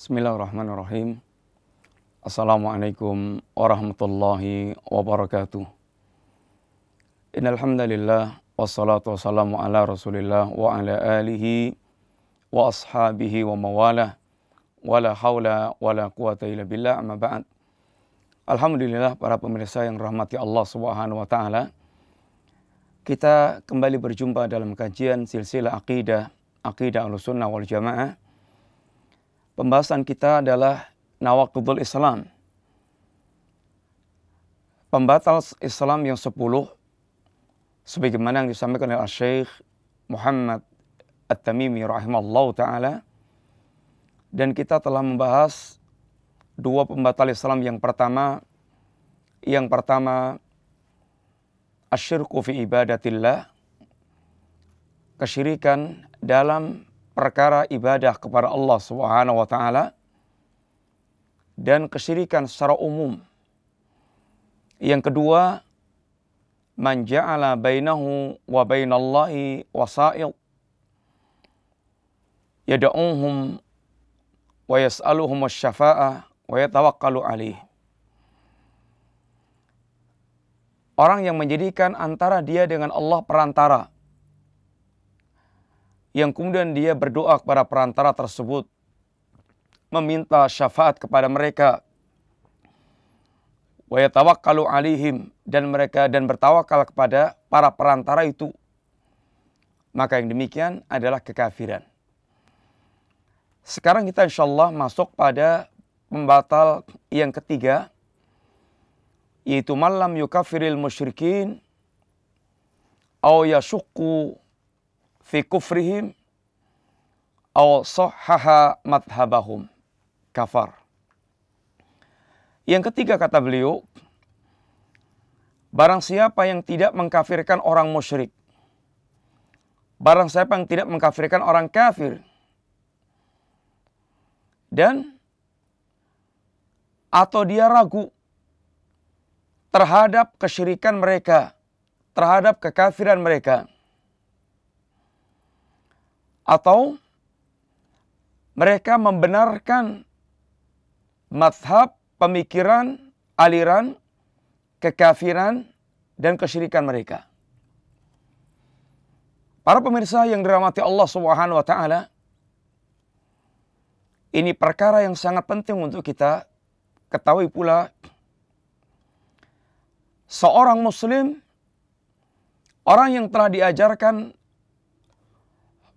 Bismillahirrahmanirrahim. Assalamualaikum warahmatullahi wabarakatuh. Innal hamdalillah wassalatu wassalamu ala Rasulillah wa ala alihi wa ashabihi wa mawalah wala haula wala quwata illa billah amma ba'd. Alhamdulillah para pemirsa yang rahmati Allah Subhanahu wa taala. Kita kembali berjumpa dalam kajian silsilah akidah, akidah Ahlussunnah wal Jamaah Pembahasan kita adalah Nawakudul Islam. Pembatal Islam yang sepuluh sebagaimana yang disampaikan oleh Syekh Muhammad At-Tamimi rahimahullah taala dan kita telah membahas dua pembatal Islam yang pertama yang pertama asyirku fi ibadatillah kesyirikan dalam perkara ibadah kepada Allah Subhanahu wa taala dan kesyirikan secara umum. Yang kedua, man ja'ala bainahu wa bainallahi wasa'il yad'uhum wa yas'aluhum asy-syafa'ah wa yatawakkalu alaih. Orang yang menjadikan antara dia dengan Allah perantara yang kemudian dia berdoa kepada perantara tersebut meminta syafaat kepada mereka. Wa yatawakkalu alihim dan mereka dan bertawakal kepada para perantara itu. Maka yang demikian adalah kekafiran. Sekarang kita insyaallah masuk pada pembatal yang ketiga yaitu malam yukafiril musyrikin au yashukku fi kufrihim aw sahhaha madhabahum kafar. Yang ketiga kata beliau, barang siapa yang tidak mengkafirkan orang musyrik, barang siapa yang tidak mengkafirkan orang kafir, dan atau dia ragu terhadap kesyirikan mereka, terhadap kekafiran mereka, atau mereka membenarkan madhab, pemikiran, aliran, kekafiran, dan kesyirikan mereka. Para pemirsa yang dirahmati Allah Subhanahu wa taala, ini perkara yang sangat penting untuk kita ketahui pula seorang muslim orang yang telah diajarkan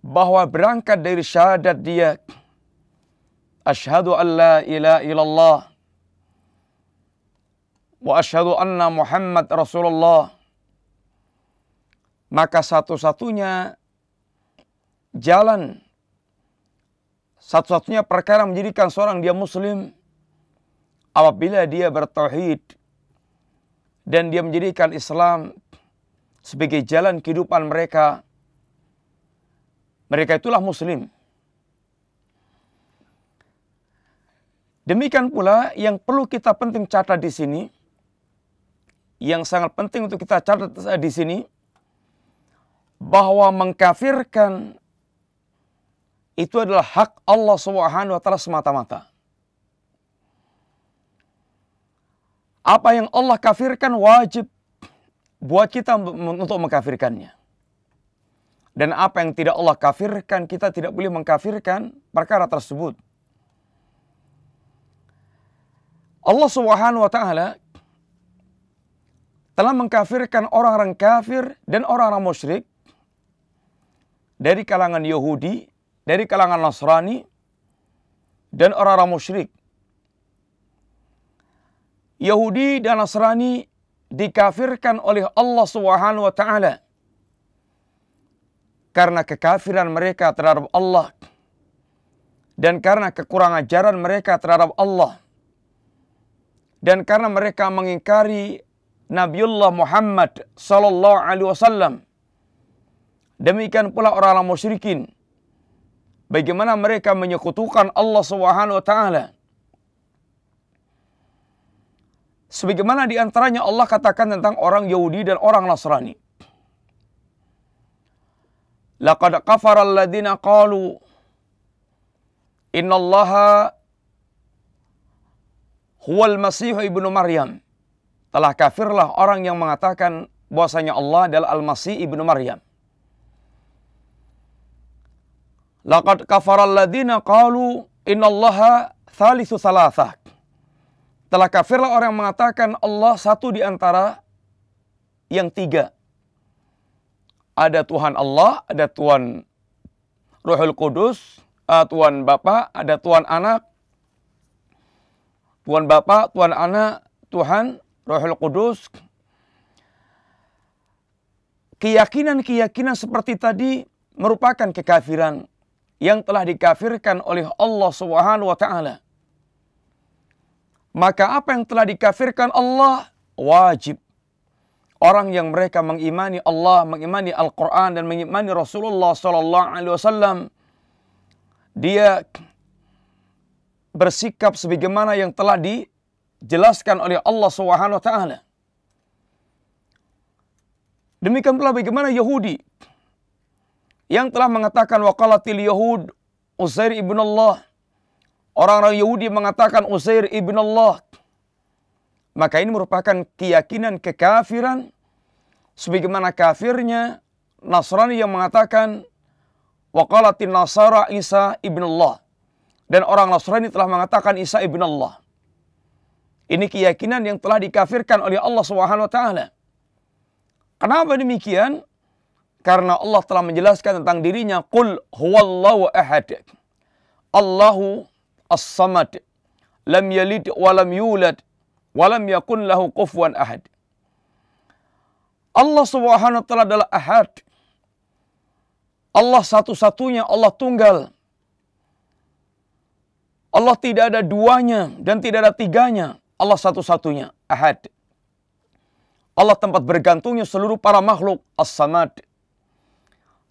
bahwa berangkat dari syahadat dia asyhadu an la ilaha illallah wa asyhadu anna Muhammad Rasulullah. Maka satu-satunya jalan satu-satunya perkara menjadikan seorang dia muslim apabila dia bertauhid dan dia menjadikan Islam sebagai jalan kehidupan mereka mereka itulah muslim. Demikian pula yang perlu kita penting catat di sini, yang sangat penting untuk kita catat di sini, bahwa mengkafirkan itu adalah hak Allah Subhanahu wa taala semata-mata. Apa yang Allah kafirkan wajib buat kita untuk mengkafirkannya. Dan apa yang tidak Allah kafirkan, kita tidak boleh mengkafirkan perkara tersebut. Allah Subhanahu wa taala telah mengkafirkan orang-orang kafir dan orang-orang musyrik dari kalangan Yahudi, dari kalangan Nasrani dan orang-orang musyrik. Yahudi dan Nasrani dikafirkan oleh Allah Subhanahu wa taala karena kekafiran mereka terhadap Allah. Dan karena kekurangan ajaran mereka terhadap Allah. Dan karena mereka mengingkari Nabiullah Muhammad sallallahu alaihi wasallam. Demikian pula orang-orang musyrikin. Bagaimana mereka menyekutukan Allah Subhanahu wa taala. Sebagaimana di antaranya Allah katakan tentang orang Yahudi dan orang Nasrani Laqad kafara alladhina qalu innallaha huwal Masih ibnu Maryam. Telah kafirlah orang yang mengatakan bahwasanya Allah adalah Al-Masih ibnu Maryam. Laqad kafaral ladina qalu innallaha thalithu thalathah. Telah kafirlah orang yang mengatakan Allah satu di antara yang tiga. Ada Tuhan Allah, ada Tuhan Ruhul Kudus, uh, Tuhan Bapa, ada Tuhan Anak, Tuhan Bapa, Tuhan Anak, Tuhan Rohul Kudus. Keyakinan-keyakinan seperti tadi merupakan kekafiran yang telah dikafirkan oleh Allah Subhanahu wa taala. Maka apa yang telah dikafirkan Allah wajib orang yang mereka mengimani Allah, mengimani Al-Qur'an dan mengimani Rasulullah sallallahu alaihi wasallam dia bersikap sebagaimana yang telah dijelaskan oleh Allah Subhanahu wa taala. Demikian pula bagaimana Yahudi yang telah mengatakan waqalatil yahud Uzair ibn Allah. Orang-orang Yahudi mengatakan Uzair ibn Allah. Maka ini merupakan keyakinan kekafiran sebagaimana kafirnya Nasrani yang mengatakan waqalatin nasara Isa ibn Allah. Dan orang Nasrani telah mengatakan Isa ibn Allah. Ini keyakinan yang telah dikafirkan oleh Allah taala. Kenapa demikian? Karena Allah telah menjelaskan tentang dirinya qul huwallahu ahad. Allahu as-samad. Lam yalid wa lam yulad wa lam yakun lahu kufuwan ahad. Allah Subhanahu wa taala adalah ahad. Allah satu-satunya, Allah tunggal. Allah tidak ada duanya dan tidak ada tiganya. Allah satu-satunya, ahad. Allah tempat bergantungnya seluruh para makhluk, as-samad.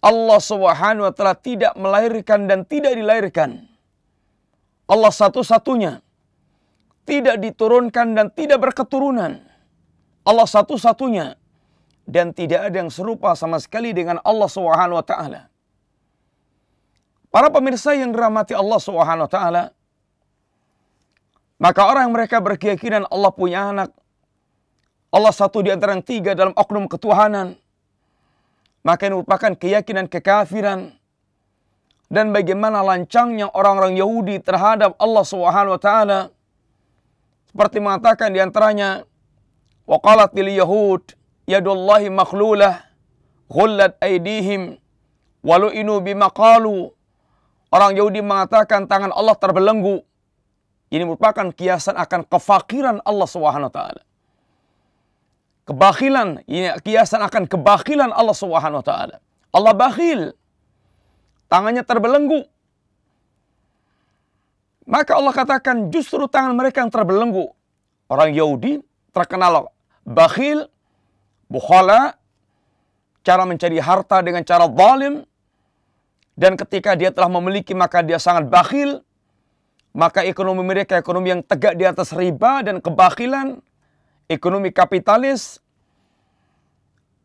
Allah subhanahu wa ta'ala tidak melahirkan dan tidak dilahirkan. Allah satu-satunya. Tidak diturunkan dan tidak berketurunan. Allah satu-satunya. Dan tidak ada yang serupa sama sekali dengan Allah subhanahu wa ta'ala. Para pemirsa yang dirahmati Allah subhanahu wa ta'ala. Maka orang yang mereka berkeyakinan Allah punya anak. Allah satu di antara yang tiga dalam oknum ketuhanan. Maka ini merupakan keyakinan kekafiran. Dan bagaimana lancangnya orang-orang Yahudi terhadap Allah Subhanahu wa taala. Seperti mengatakan di antaranya waqalat lil yahud yadullahi makhlulah ghullat aydihim walu inu bima qalu orang Yahudi mengatakan tangan Allah terbelenggu ini merupakan kiasan akan kefakiran Allah Subhanahu wa taala. Kebakhilan, ini kiasan akan kebakhilan Allah Subhanahu wa taala. Allah bakhil. Tangannya terbelenggu. Maka Allah katakan justru tangan mereka yang terbelenggu. Orang Yahudi terkenal bakhil, bukhala, cara mencari harta dengan cara zalim, dan ketika dia telah memiliki maka dia sangat bakhil, maka ekonomi mereka ekonomi yang tegak di atas riba dan kebakilan, ekonomi kapitalis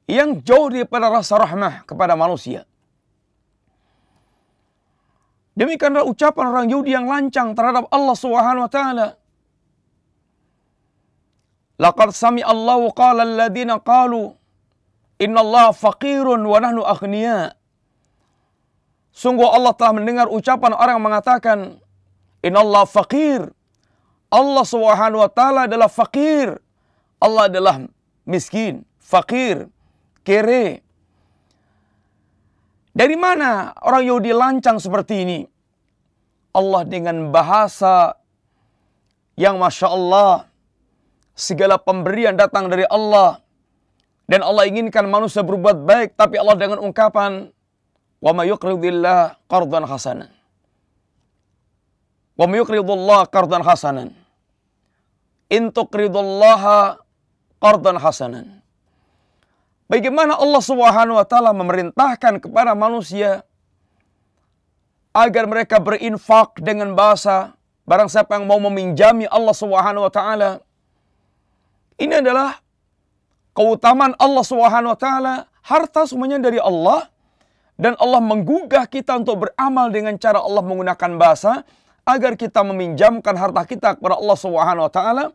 yang jauh daripada rasa rahmah kepada manusia. Demikianlah ucapan orang Yahudi yang lancang terhadap Allah Subhanahu wa taala. Laqad sami Allahu qala alladziina qalu inna Allah faqirun wa nahnu aghnia. Sungguh Allah telah mendengar ucapan orang yang mengatakan Inallah fakir. Allah subhanahu wa ta'ala adalah fakir. Allah adalah miskin, fakir, kere. Dari mana orang Yahudi lancang seperti ini? Allah dengan bahasa yang Masya Allah. Segala pemberian datang dari Allah. Dan Allah inginkan manusia berbuat baik. Tapi Allah dengan ungkapan. Wa ma yuqridillah qardan hasanan. Wa yuqridullah qardan hasanan. In tuqridullaha qardan hasanan. Bagaimana Allah Subhanahu wa taala memerintahkan kepada manusia agar mereka berinfak dengan bahasa barang siapa yang mau meminjami Allah Subhanahu wa taala? Ini adalah keutamaan Allah Subhanahu wa taala. Harta semuanya dari Allah. Dan Allah menggugah kita untuk beramal dengan cara Allah menggunakan bahasa agar kita meminjamkan harta kita kepada Allah Subhanahu wa taala.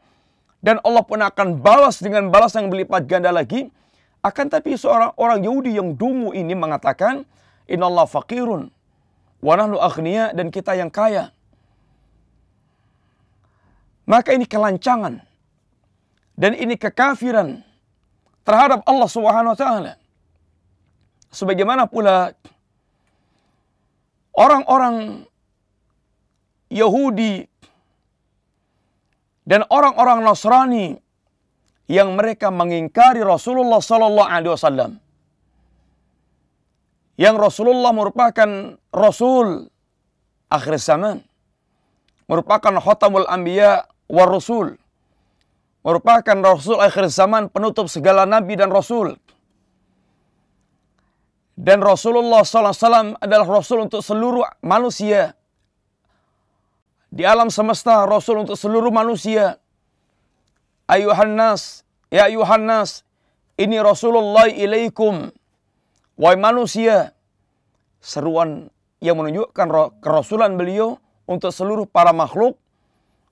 Dan Allah pun akan balas dengan balas yang berlipat ganda lagi. Akan tapi seorang orang Yahudi yang dungu ini mengatakan, "Innallaha faqirun wa nahnu aghnia" dan kita yang kaya. Maka ini kelancangan dan ini kekafiran terhadap Allah Subhanahu wa taala. Sebagaimana pula orang-orang Yahudi dan orang-orang Nasrani yang mereka mengingkari Rasulullah sallallahu alaihi wasallam. Yang Rasulullah merupakan rasul akhir zaman. Merupakan khatamul anbiya war rasul. Merupakan rasul akhir zaman penutup segala nabi dan rasul. Dan Rasulullah SAW adalah Rasul untuk seluruh manusia di alam semesta Rasul untuk seluruh manusia. Ayuhan nas, ya ayuhan nas, ini Rasulullah ilaikum. Wahai manusia, seruan yang menunjukkan kerasulan beliau untuk seluruh para makhluk,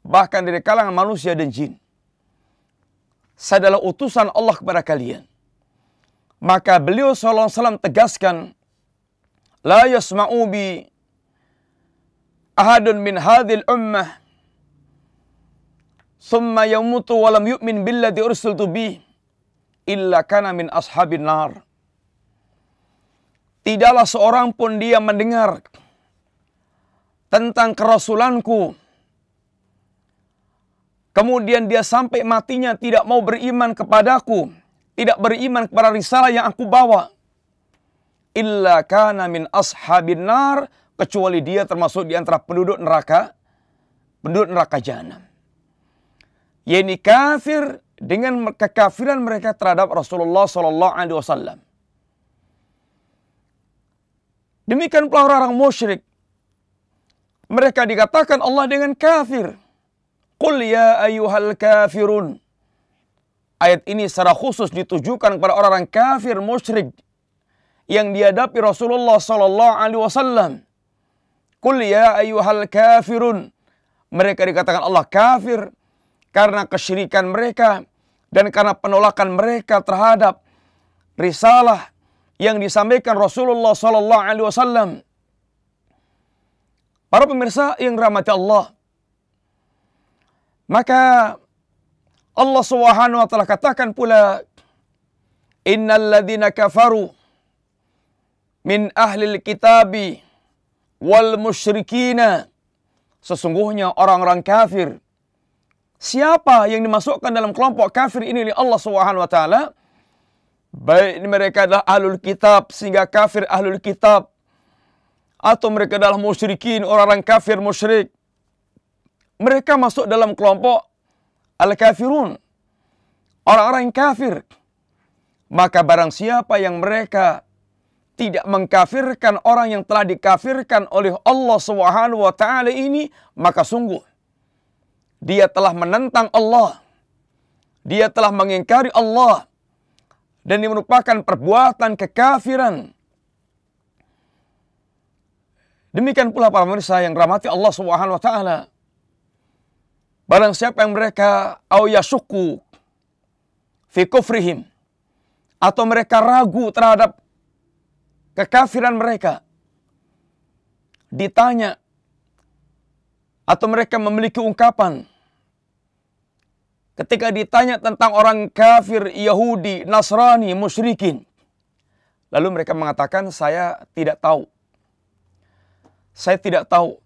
bahkan dari kalangan manusia dan jin. Saya adalah utusan Allah kepada kalian. Maka beliau SAW tegaskan, La yasma'u bi ahadun min hadhil ummah thumma yamutu wa lam yu'min billadhi ursiltu bih illa kana min ashabin nar. Tidaklah seorang pun dia mendengar tentang kerasulanku. Kemudian dia sampai matinya tidak mau beriman kepadaku. Tidak beriman kepada risalah yang aku bawa. Illa kana min ashabin nar kecuali dia termasuk di antara penduduk neraka, penduduk neraka jahanam. Yaitu kafir dengan kekafiran mereka terhadap Rasulullah Sallallahu Alaihi Wasallam. Demikian pula orang-orang musyrik. Mereka dikatakan Allah dengan kafir. Qul ya ayyuhal kafirun. Ayat ini secara khusus ditujukan kepada orang-orang kafir musyrik yang dihadapi Rasulullah Sallallahu Alaihi Wasallam. Kul ya ayyuhal kafirun. Mereka dikatakan Allah kafir karena kesyirikan mereka dan karena penolakan mereka terhadap risalah yang disampaikan Rasulullah sallallahu alaihi wasallam. Para pemirsa yang rahmati Allah. Maka Allah Subhanahu wa taala katakan pula innal ladzina kafaru min ahli kitabi wal musyrikina. Sesungguhnya orang-orang kafir. Siapa yang dimasukkan dalam kelompok kafir ini oleh Allah Subhanahu wa taala? Baik mereka adalah ahlul kitab sehingga kafir ahlul kitab atau mereka adalah musyrikin orang-orang kafir musyrik. Mereka masuk dalam kelompok al-kafirun. Orang-orang kafir. Maka barang siapa yang mereka tidak mengkafirkan orang yang telah dikafirkan oleh Allah Subhanahu wa taala ini, maka sungguh dia telah menentang Allah. Dia telah mengingkari Allah dan ini merupakan perbuatan kekafiran. Demikian pula para pemirsa yang rahmati Allah Subhanahu wa taala. Barang siapa yang mereka au yasuku fi kufrihim atau mereka ragu terhadap kekafiran mereka. Ditanya atau mereka memiliki ungkapan ketika ditanya tentang orang kafir Yahudi, Nasrani, musyrikin. Lalu mereka mengatakan, saya tidak tahu. Saya tidak tahu.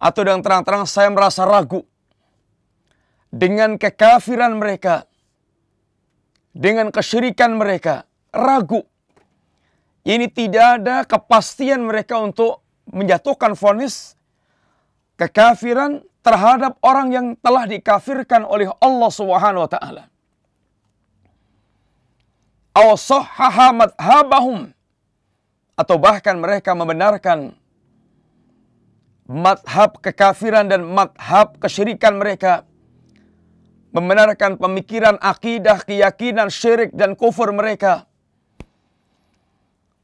Atau dengan terang-terang saya merasa ragu. Dengan kekafiran mereka. Dengan kesyirikan mereka. Ragu. Ini tidak ada kepastian mereka untuk menjatuhkan vonis kekafiran terhadap orang yang telah dikafirkan oleh Allah Subhanahu wa taala. Madhabahum. Atau bahkan mereka membenarkan madhab kekafiran dan madhab kesyirikan mereka. Membenarkan pemikiran akidah, keyakinan, syirik dan kufur mereka.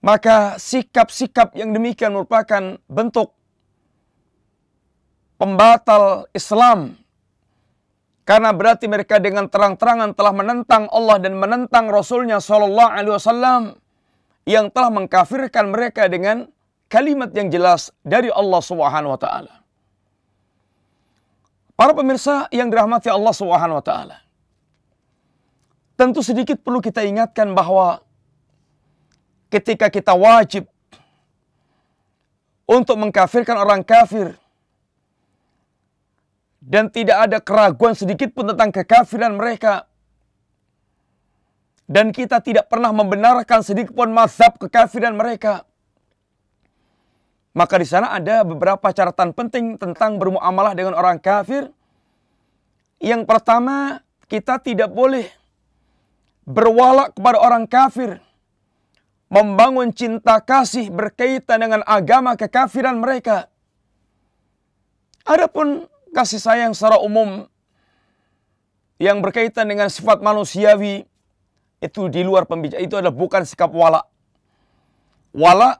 Maka sikap-sikap yang demikian merupakan bentuk pembatal Islam. Karena berarti mereka dengan terang-terangan telah menentang Allah dan menentang Rasulnya Sallallahu Alaihi Wasallam yang telah mengkafirkan mereka dengan kalimat yang jelas dari Allah Subhanahu Wa Taala. Para pemirsa yang dirahmati Allah Subhanahu Wa Taala, tentu sedikit perlu kita ingatkan bahwa ketika kita wajib untuk mengkafirkan orang kafir, dan tidak ada keraguan sedikit pun tentang kekafiran mereka. Dan kita tidak pernah membenarkan sedikit pun mazhab kekafiran mereka. Maka di sana ada beberapa catatan penting tentang bermuamalah dengan orang kafir. Yang pertama, kita tidak boleh berwala kepada orang kafir. Membangun cinta kasih berkaitan dengan agama kekafiran mereka. Adapun kasih sayang secara umum yang berkaitan dengan sifat manusiawi itu di luar pembicaraan. Itu adalah bukan sikap wala. Wala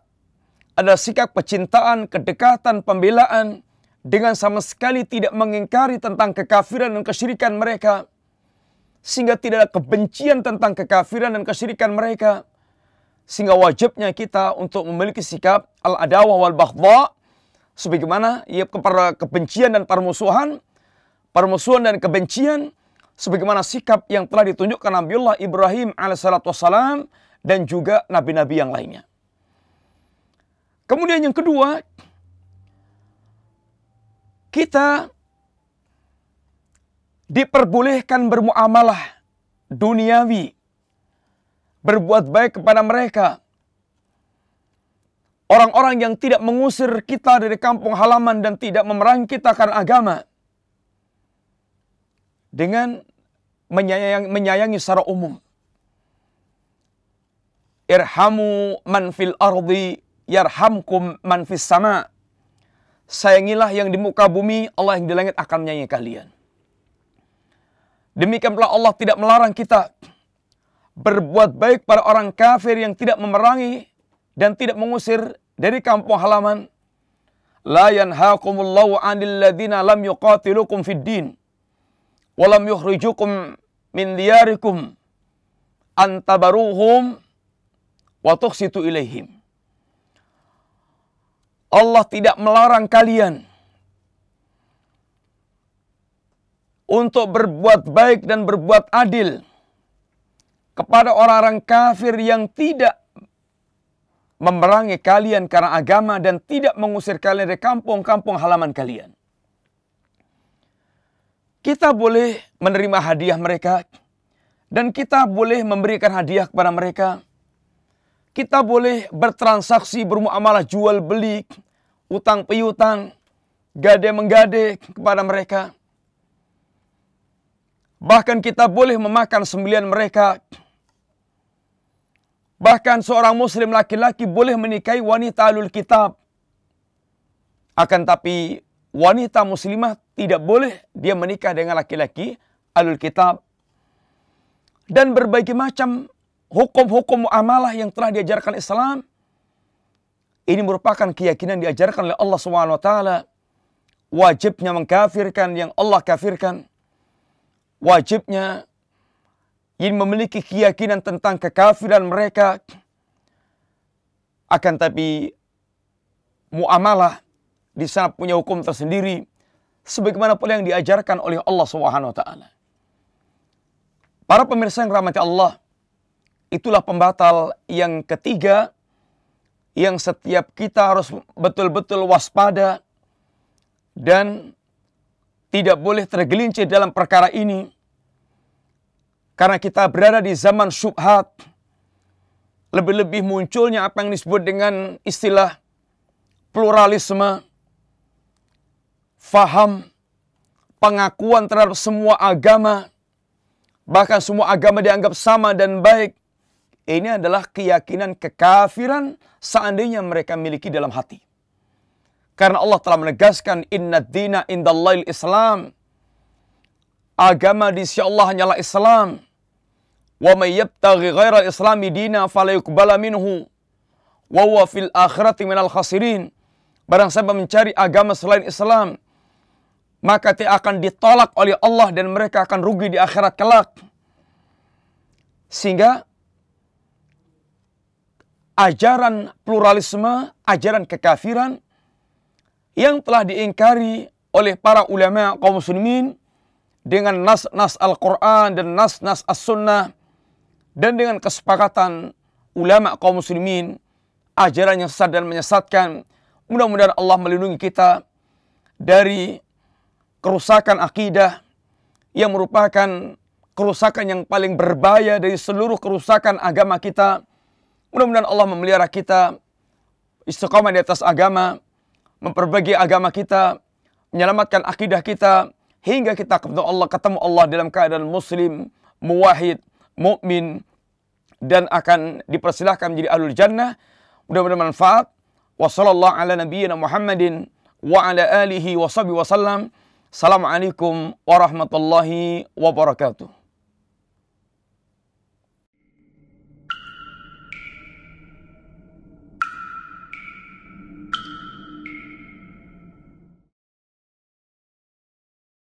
ada sikap kecintaan, kedekatan, pembelaan dengan sama sekali tidak mengingkari tentang kekafiran dan kesyirikan mereka. Sehingga tidak ada kebencian tentang kekafiran dan kesyirikan mereka. Sehingga wajibnya kita untuk memiliki sikap al-adawah wal baghdha sebagaimana ia kepada kebencian dan permusuhan, permusuhan dan kebencian sebagaimana sikap yang telah ditunjukkan Nabiullah Ibrahim alaihissalam dan juga nabi-nabi yang lainnya. Kemudian yang kedua, kita diperbolehkan bermuamalah duniawi, berbuat baik kepada mereka, Orang-orang yang tidak mengusir kita dari kampung halaman dan tidak memerangi kita karena agama. Dengan menyayangi, menyayangi secara umum. Irhamu man fil ardi yarhamkum man fis sama. Sayangilah yang di muka bumi, Allah yang di langit akan menyayangi kalian. Demikian pula Allah tidak melarang kita berbuat baik pada orang kafir yang tidak memerangi dan tidak mengusir dari kampung halaman. La yanhaqumullahu 'anil ladzina lam yuqatilukum fid din wa lam yukhrijukum min diyarikum antabaruhum wa tuqsitu ilaihim. Allah tidak melarang kalian untuk berbuat baik dan berbuat adil kepada orang-orang kafir yang tidak memerangi kalian karena agama dan tidak mengusir kalian dari kampung-kampung halaman kalian. Kita boleh menerima hadiah mereka dan kita boleh memberikan hadiah kepada mereka. Kita boleh bertransaksi bermuamalah jual beli, utang piutang, gade menggade kepada mereka. Bahkan kita boleh memakan sembilan mereka Bahkan seorang muslim laki-laki boleh menikahi wanita alul kitab. Akan tapi wanita muslimah tidak boleh dia menikah dengan laki-laki alul kitab. Dan berbagai macam hukum-hukum amalah yang telah diajarkan Islam. Ini merupakan keyakinan diajarkan oleh Allah SWT. Wajibnya mengkafirkan yang Allah kafirkan. Wajibnya yang memiliki keyakinan tentang kekafiran mereka akan tapi muamalah di sana punya hukum tersendiri sebagaimana pula yang diajarkan oleh Allah Subhanahu wa taala. Para pemirsa yang rahmati Allah, itulah pembatal yang ketiga yang setiap kita harus betul-betul waspada dan tidak boleh tergelincir dalam perkara ini karena kita berada di zaman syubhat. Lebih-lebih munculnya apa yang disebut dengan istilah pluralisme, faham, pengakuan terhadap semua agama, bahkan semua agama dianggap sama dan baik. Ini adalah keyakinan kekafiran seandainya mereka miliki dalam hati. Karena Allah telah menegaskan inna dina indallahil Islam. Agama di sisi Allah hanyalah Islam. Wa may yabtaghi islami dina fala yuqbala minhu wa huwa fil akhirati minal khasirin. Barang siapa mencari agama selain Islam maka tidak akan ditolak oleh Allah dan mereka akan rugi di akhirat kelak. Sehingga ajaran pluralisme, ajaran kekafiran yang telah diingkari oleh para ulama kaum muslimin dengan nas-nas Al-Quran dan nas-nas As-Sunnah dan dengan kesepakatan ulama kaum muslimin ajaran yang sesat dan menyesatkan mudah-mudahan Allah melindungi kita dari kerusakan akidah yang merupakan kerusakan yang paling berbahaya dari seluruh kerusakan agama kita. Mudah-mudahan Allah memelihara kita istiqamah di atas agama, memperbagi agama kita, menyelamatkan akidah kita hingga kita ketemu Allah ketemu Allah dalam keadaan muslim, muwahid, mukmin dan akan dipersilahkan menjadi ahlul jannah. Mudah-mudahan manfaat. Wassallallahu ala nabiyyina Muhammadin wa ala alihi wa sahbihi. Assalamualaikum warahmatullahi wabarakatuh.